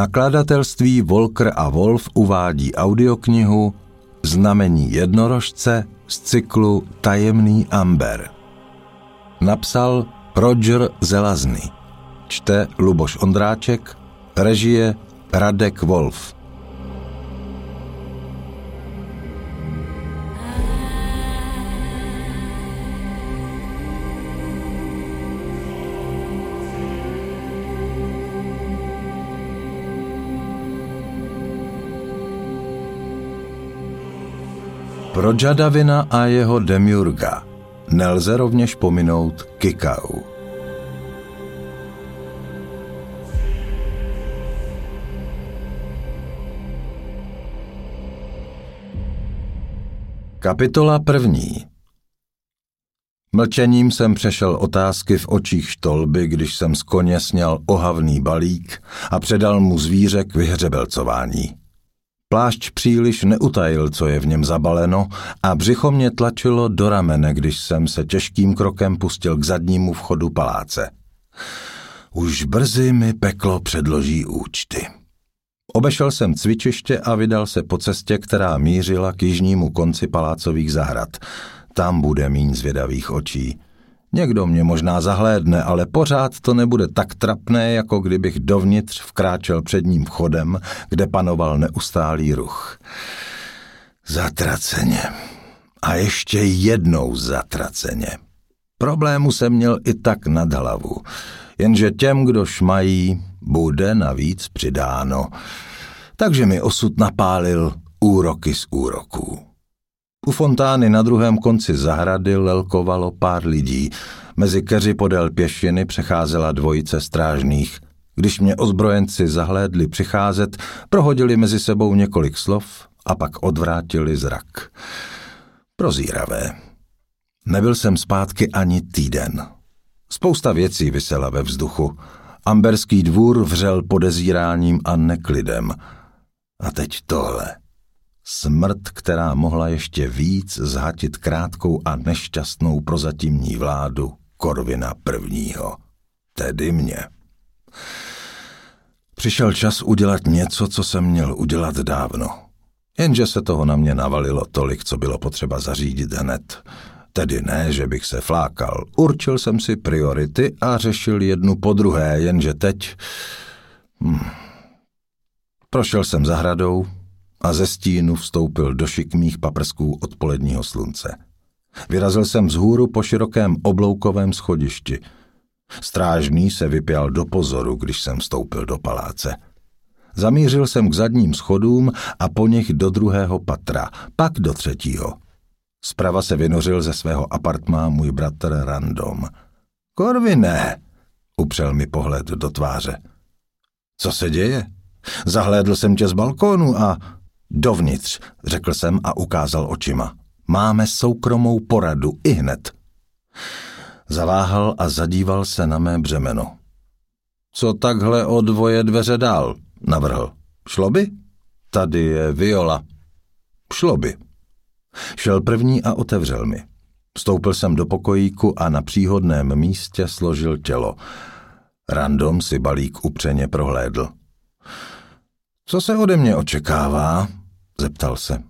Nakladatelství Volker a Wolf uvádí audioknihu Znamení jednorožce z cyklu Tajemný Amber. Napsal Roger Zelazny. Čte Luboš Ondráček, režie Radek Wolf. Pro Jadavina a jeho demiurga nelze rovněž pominout Kikau. Kapitola první Mlčením jsem přešel otázky v očích štolby, když jsem z koně sněl ohavný balík a předal mu zvíře k vyhřebelcování. Plášť příliš neutajil, co je v něm zabaleno a břicho mě tlačilo do ramene, když jsem se těžkým krokem pustil k zadnímu vchodu paláce. Už brzy mi peklo předloží účty. Obešel jsem cvičiště a vydal se po cestě, která mířila k jižnímu konci palácových zahrad. Tam bude míň zvědavých očí. Někdo mě možná zahlédne, ale pořád to nebude tak trapné, jako kdybych dovnitř vkráčel předním vchodem, kde panoval neustálý ruch. Zatraceně. A ještě jednou zatraceně. Problému jsem měl i tak nad hlavu, jenže těm, kdo šmají, bude navíc přidáno. Takže mi osud napálil úroky z úroků. U fontány na druhém konci zahrady lelkovalo pár lidí. Mezi keři podél pěšiny přecházela dvojice strážných. Když mě ozbrojenci zahlédli přicházet, prohodili mezi sebou několik slov a pak odvrátili zrak. Prozíravé. Nebyl jsem zpátky ani týden. Spousta věcí vysela ve vzduchu. Amberský dvůr vřel podezíráním a neklidem. A teď tohle. Smrt, která mohla ještě víc zhatit krátkou a nešťastnou prozatímní vládu Korvina prvního, tedy mě. Přišel čas udělat něco, co jsem měl udělat dávno. Jenže se toho na mě navalilo tolik, co bylo potřeba zařídit hned. Tedy ne, že bych se flákal. Určil jsem si priority a řešil jednu po druhé, jenže teď... Hm. Prošel jsem zahradou, a ze stínu vstoupil do šikmých paprsků odpoledního slunce. Vyrazil jsem vzhůru po širokém obloukovém schodišti. Strážný se vypěl do pozoru, když jsem vstoupil do paláce. Zamířil jsem k zadním schodům a po nich do druhého patra, pak do třetího. Zprava se vynořil ze svého apartmá můj bratr Random. Korvine, upřel mi pohled do tváře. Co se děje? Zahlédl jsem tě z balkónu a Dovnitř, řekl jsem a ukázal očima. Máme soukromou poradu i hned. Zaváhal a zadíval se na mé břemeno. Co takhle o dvoje dveře dál? Navrhl. Šlo by? Tady je Viola. Šlo by. Šel první a otevřel mi. Vstoupil jsem do pokojíku a na příhodném místě složil tělo. Random si balík upřeně prohlédl. Co se ode mě očekává? Zeptal se.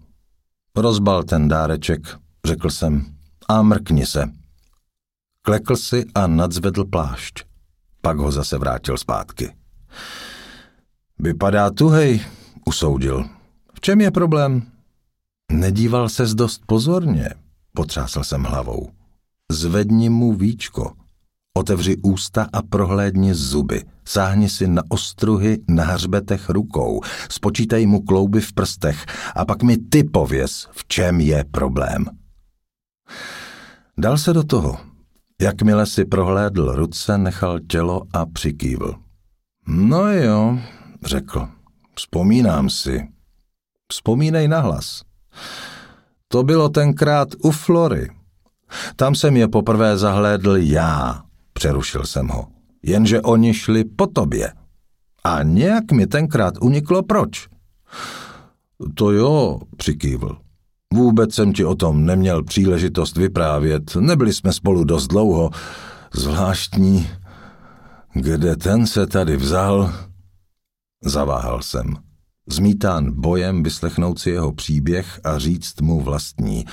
Rozbal ten dáreček, řekl jsem, a mrkni se. Klekl si a nadzvedl plášť. Pak ho zase vrátil zpátky. Vypadá tuhej, usoudil. V čem je problém? Nedíval ses dost pozorně, potřásl jsem hlavou. Zvedni mu víčko, Otevři ústa a prohlédni zuby. Sáhni si na ostruhy na hřbetech rukou. Spočítej mu klouby v prstech a pak mi ty pověz, v čem je problém. Dal se do toho. Jakmile si prohlédl ruce, nechal tělo a přikývl. No jo, řekl. Vzpomínám si. Vzpomínej nahlas. To bylo tenkrát u Flory. Tam jsem je poprvé zahlédl já, Přerušil jsem ho. Jenže oni šli po tobě. A nějak mi tenkrát uniklo proč. To jo, přikývl. Vůbec jsem ti o tom neměl příležitost vyprávět. Nebyli jsme spolu dost dlouho. Zvláštní, kde ten se tady vzal? Zaváhal jsem. Zmítán bojem vyslechnout si jeho příběh a říct mu vlastní.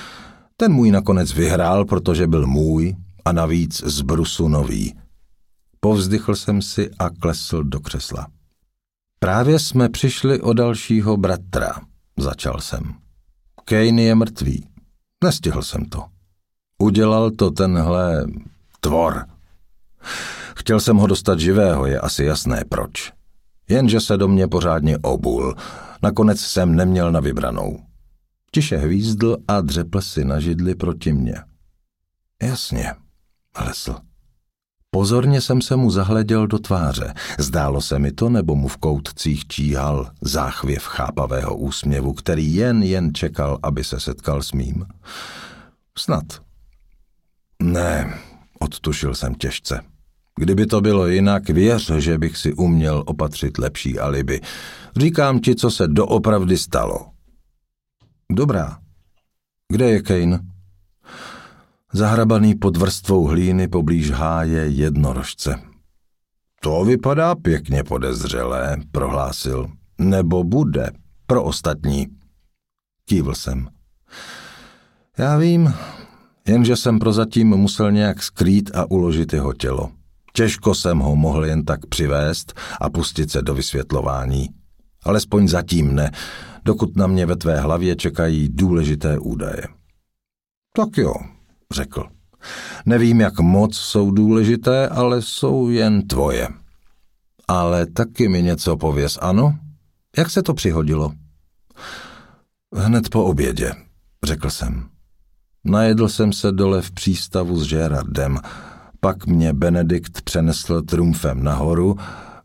Ten můj nakonec vyhrál, protože byl můj a navíc z brusu nový. Povzdychl jsem si a klesl do křesla. Právě jsme přišli o dalšího bratra, začal jsem. Kane je mrtvý. Nestihl jsem to. Udělal to tenhle tvor. Chtěl jsem ho dostat živého, je asi jasné proč. Jenže se do mě pořádně obul. Nakonec jsem neměl na vybranou. Tiše hvízdl a dřepl si na židli proti mně. Jasně, lesl. Pozorně jsem se mu zahleděl do tváře. Zdálo se mi to, nebo mu v koutcích číhal záchvěv chápavého úsměvu, který jen jen čekal, aby se setkal s mým. Snad. Ne, odtušil jsem těžce. Kdyby to bylo jinak, věř, že bych si uměl opatřit lepší alibi. Říkám ti, co se doopravdy stalo. Dobrá. Kde je Kane? Zahrabaný pod vrstvou hlíny poblíž háje jednorožce. To vypadá pěkně podezřelé, prohlásil. Nebo bude, pro ostatní. Kývl jsem. Já vím, jenže jsem prozatím musel nějak skrýt a uložit jeho tělo. Těžko jsem ho mohl jen tak přivést a pustit se do vysvětlování. Alespoň zatím ne, dokud na mě ve tvé hlavě čekají důležité údaje. Tak jo, řekl. Nevím, jak moc jsou důležité, ale jsou jen tvoje. Ale taky mi něco pověz, ano? Jak se to přihodilo? Hned po obědě, řekl jsem. Najedl jsem se dole v přístavu s Gerardem, pak mě Benedikt přenesl trumfem nahoru,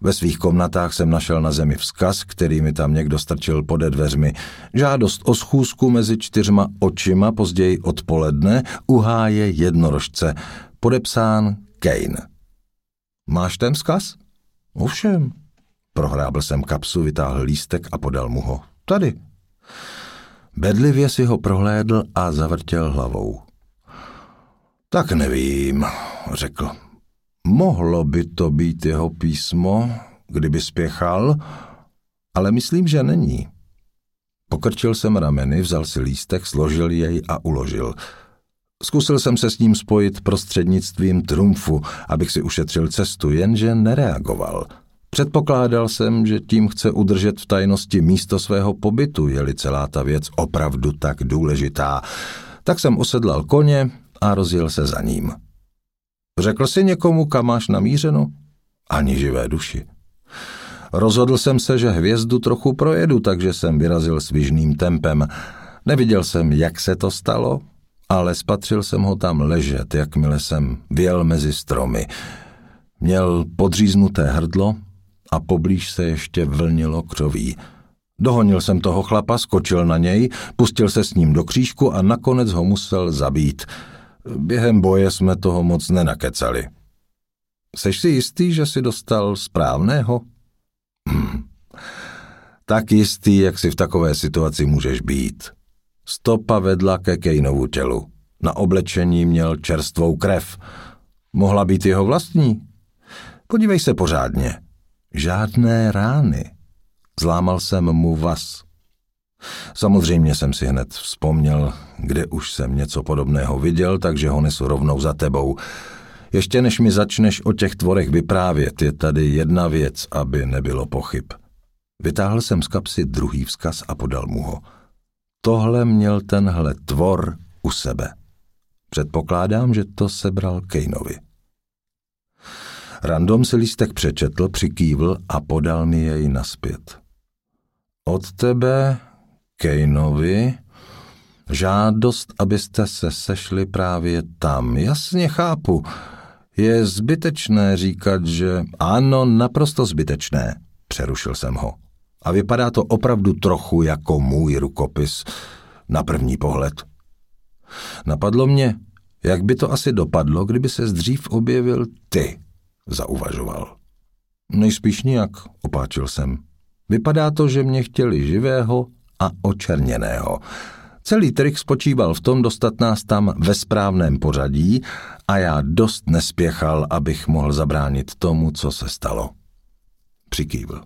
ve svých komnatách jsem našel na zemi vzkaz, který mi tam někdo strčil pode dveřmi. Žádost o schůzku mezi čtyřma očima, později odpoledne, u háje jednorožce. Podepsán Kane. Máš ten vzkaz? Ovšem. Prohrábl jsem kapsu, vytáhl lístek a podal mu ho. Tady. Bedlivě si ho prohlédl a zavrtěl hlavou. Tak nevím, řekl. Mohlo by to být jeho písmo, kdyby spěchal, ale myslím, že není. Pokrčil jsem rameny, vzal si lístek, složil jej a uložil. Zkusil jsem se s ním spojit prostřednictvím trumfu, abych si ušetřil cestu, jenže nereagoval. Předpokládal jsem, že tím chce udržet v tajnosti místo svého pobytu, je-li celá ta věc opravdu tak důležitá. Tak jsem osedlal koně a rozjel se za ním. Řekl jsi někomu, kam máš namířeno? Ani živé duši. Rozhodl jsem se, že hvězdu trochu projedu, takže jsem vyrazil svižným tempem. Neviděl jsem, jak se to stalo, ale spatřil jsem ho tam ležet, jakmile jsem věl mezi stromy. Měl podříznuté hrdlo a poblíž se ještě vlnilo křoví. Dohonil jsem toho chlapa, skočil na něj, pustil se s ním do křížku a nakonec ho musel zabít – Během boje jsme toho moc nenakecali. Seš si jistý, že jsi dostal správného? Hm. Tak jistý, jak si v takové situaci můžeš být. Stopa vedla ke Kejnovu tělu. Na oblečení měl čerstvou krev. Mohla být jeho vlastní. Podívej se pořádně. Žádné rány. Zlámal jsem mu vas. Samozřejmě jsem si hned vzpomněl, kde už jsem něco podobného viděl, takže ho nesu rovnou za tebou. Ještě než mi začneš o těch tvorech vyprávět, je tady jedna věc, aby nebylo pochyb. Vytáhl jsem z kapsy druhý vzkaz a podal mu ho. Tohle měl tenhle tvor u sebe. Předpokládám, že to sebral Kejnovi. Random si lístek přečetl, přikývl a podal mi jej naspět. Od tebe Kejnovi žádost, abyste se sešli právě tam. Jasně chápu. Je zbytečné říkat, že... Ano, naprosto zbytečné, přerušil jsem ho. A vypadá to opravdu trochu jako můj rukopis na první pohled. Napadlo mě, jak by to asi dopadlo, kdyby se dřív objevil ty, zauvažoval. Nejspíš nijak, opáčil jsem. Vypadá to, že mě chtěli živého a očerněného. Celý trik spočíval v tom dostat nás tam ve správném pořadí a já dost nespěchal, abych mohl zabránit tomu, co se stalo. Přikývl.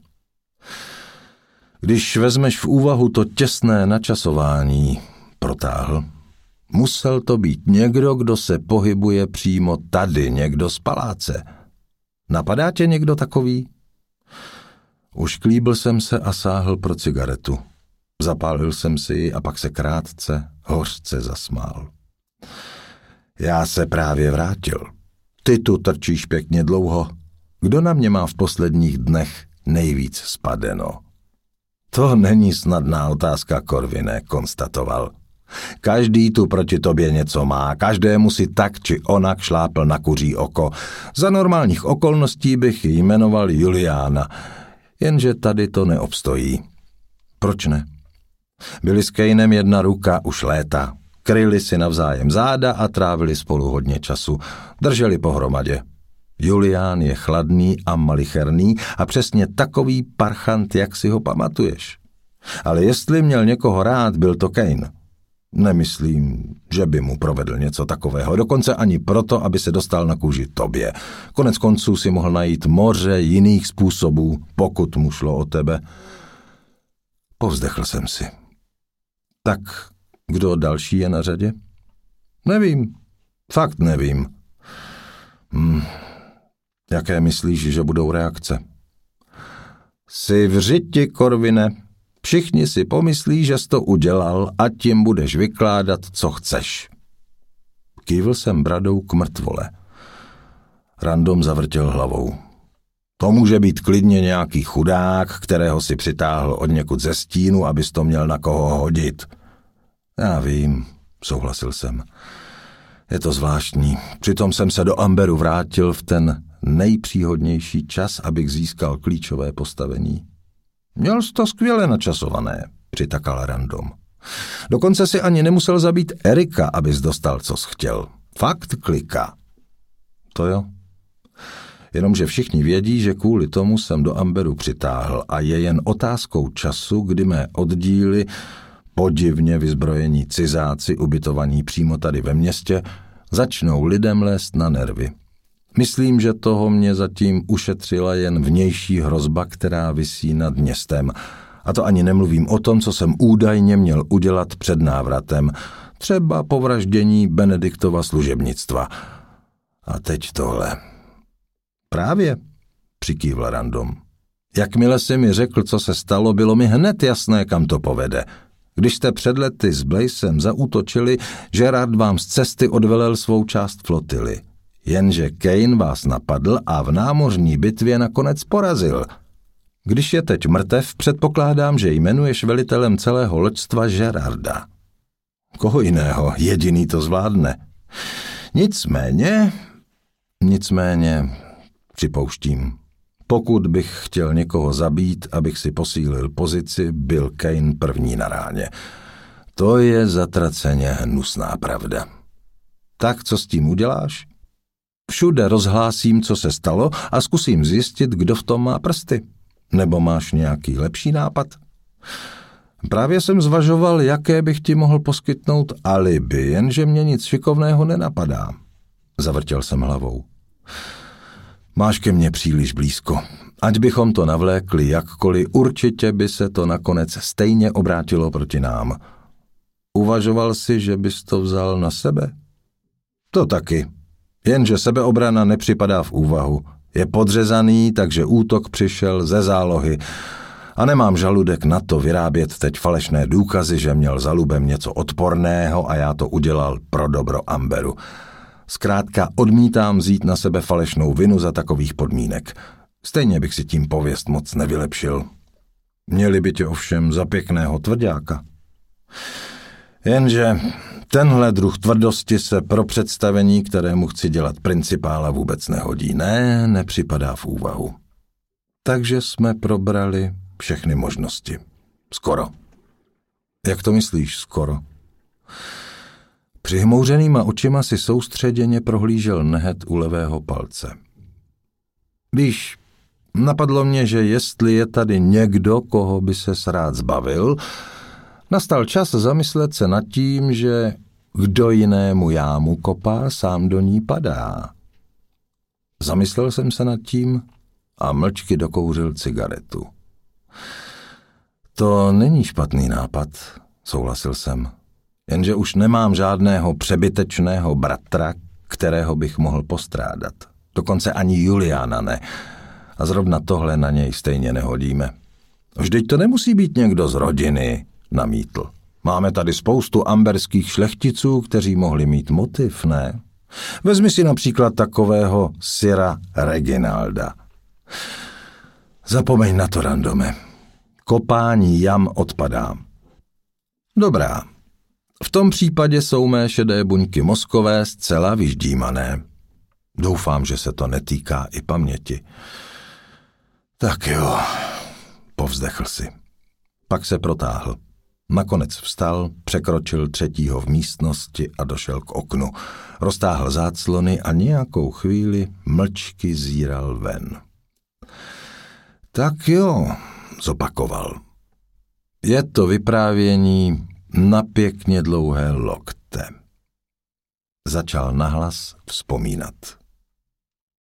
Když vezmeš v úvahu to těsné načasování, protáhl, musel to být někdo, kdo se pohybuje přímo tady, někdo z paláce. Napadá tě někdo takový? Ušklíbil jsem se a sáhl pro cigaretu. Zapálil jsem si ji a pak se krátce, hořce zasmál. Já se právě vrátil. Ty tu trčíš pěkně dlouho. Kdo na mě má v posledních dnech nejvíc spadeno? To není snadná otázka, Korvine, konstatoval. Každý tu proti tobě něco má, každému si tak či onak šlápl na kuří oko. Za normálních okolností bych jmenoval Juliána, jenže tady to neobstojí. Proč ne? Byli s Kejnem jedna ruka už léta. Kryli si navzájem záda a trávili spolu hodně času. Drželi pohromadě. Julián je chladný a malicherný a přesně takový parchant, jak si ho pamatuješ. Ale jestli měl někoho rád, byl to Kane. Nemyslím, že by mu provedl něco takového, dokonce ani proto, aby se dostal na kůži tobě. Konec konců si mohl najít moře jiných způsobů, pokud mu šlo o tebe. Povzdechl jsem si. Tak kdo další je na řadě? Nevím. Fakt nevím. Hm. Jaké myslíš, že budou reakce? Jsi v řiti, Korvine. Všichni si pomyslí, že jsi to udělal a tím budeš vykládat, co chceš. Kývil jsem bradou k mrtvole. Random zavrtěl hlavou. To může být klidně nějaký chudák, kterého si přitáhl od někud ze stínu, abys to měl na koho hodit. Já vím, souhlasil jsem. Je to zvláštní. Přitom jsem se do Amberu vrátil v ten nejpříhodnější čas, abych získal klíčové postavení. Měl jsi to skvěle načasované, přitakal random. Dokonce si ani nemusel zabít Erika, abys dostal, co jsi chtěl. Fakt klika. To jo. Jenomže všichni vědí, že kvůli tomu jsem do Amberu přitáhl a je jen otázkou času, kdy mé oddíly, podivně vyzbrojení cizáci ubytovaní přímo tady ve městě, začnou lidem lézt na nervy. Myslím, že toho mě zatím ušetřila jen vnější hrozba, která visí nad městem. A to ani nemluvím o tom, co jsem údajně měl udělat před návratem, třeba povraždění Benediktova služebnictva. A teď tohle. Právě, přikývl random. Jakmile si mi řekl, co se stalo, bylo mi hned jasné, kam to povede. Když jste před lety s Blazem zaútočili, Gerard vám z cesty odvelel svou část flotily. Jenže Kane vás napadl a v námořní bitvě nakonec porazil. Když je teď mrtev, předpokládám, že jmenuješ velitelem celého loďstva Gerarda. Koho jiného, jediný to zvládne. Nicméně, nicméně, připouštím, pokud bych chtěl někoho zabít, abych si posílil pozici, byl Kane první na ráně. To je zatraceně hnusná pravda. Tak co s tím uděláš? Všude rozhlásím, co se stalo a zkusím zjistit, kdo v tom má prsty. Nebo máš nějaký lepší nápad? Právě jsem zvažoval, jaké bych ti mohl poskytnout alibi, jenže mě nic šikovného nenapadá. Zavrtěl jsem hlavou. Máš ke mně příliš blízko. Ať bychom to navlékli jakkoliv, určitě by se to nakonec stejně obrátilo proti nám. Uvažoval si, že bys to vzal na sebe? To taky, Jenže sebeobrana nepřipadá v úvahu. Je podřezaný, takže útok přišel ze zálohy. A nemám žaludek na to vyrábět teď falešné důkazy, že měl za lubem něco odporného a já to udělal pro dobro Amberu. Zkrátka odmítám vzít na sebe falešnou vinu za takových podmínek. Stejně bych si tím pověst moc nevylepšil. Měli by tě ovšem za pěkného tvrdáka. Jenže Tenhle druh tvrdosti se pro představení, kterému chci dělat principála, vůbec nehodí. Ne, nepřipadá v úvahu. Takže jsme probrali všechny možnosti. Skoro. Jak to myslíš, skoro? Přihmouřenýma očima si soustředěně prohlížel nehet u levého palce. Víš, napadlo mě, že jestli je tady někdo, koho by se rád zbavil, Nastal čas zamyslet se nad tím, že kdo jinému jámu kopá, sám do ní padá. Zamyslel jsem se nad tím a mlčky dokouřil cigaretu. To není špatný nápad, souhlasil jsem. Jenže už nemám žádného přebytečného bratra, kterého bych mohl postrádat. Dokonce ani Juliana ne. A zrovna tohle na něj stejně nehodíme. Vždyť to nemusí být někdo z rodiny, namítl. Máme tady spoustu amberských šlechticů, kteří mohli mít motiv, ne? Vezmi si například takového Syra Reginalda. Zapomeň na to, randome. Kopání jam odpadá. Dobrá. V tom případě jsou mé šedé buňky mozkové zcela vyždímané. Doufám, že se to netýká i paměti. Tak jo, povzdechl si. Pak se protáhl. Nakonec vstal, překročil třetího v místnosti a došel k oknu. Roztáhl záclony a nějakou chvíli mlčky zíral ven. Tak jo, zopakoval. Je to vyprávění na pěkně dlouhé lokte. Začal nahlas vzpomínat.